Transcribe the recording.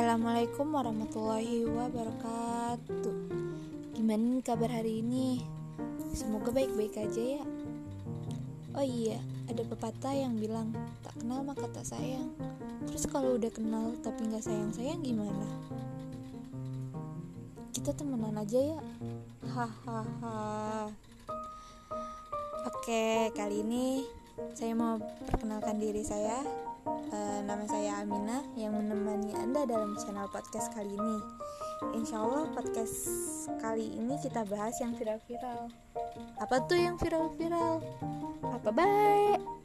Assalamualaikum warahmatullahi wabarakatuh. Gimana kabar hari ini? Semoga baik-baik aja ya. Oh iya, ada pepatah yang bilang Tak kenal maka tak sayang. Terus kalau udah kenal tapi gak sayang-sayang gimana? Kita temenan aja ya. Hahaha. Oke, kali ini saya mau perkenalkan diri saya Anda dalam channel podcast kali ini Insya Allah podcast kali ini kita bahas yang viral-viral Apa tuh yang viral-viral? Apa baik?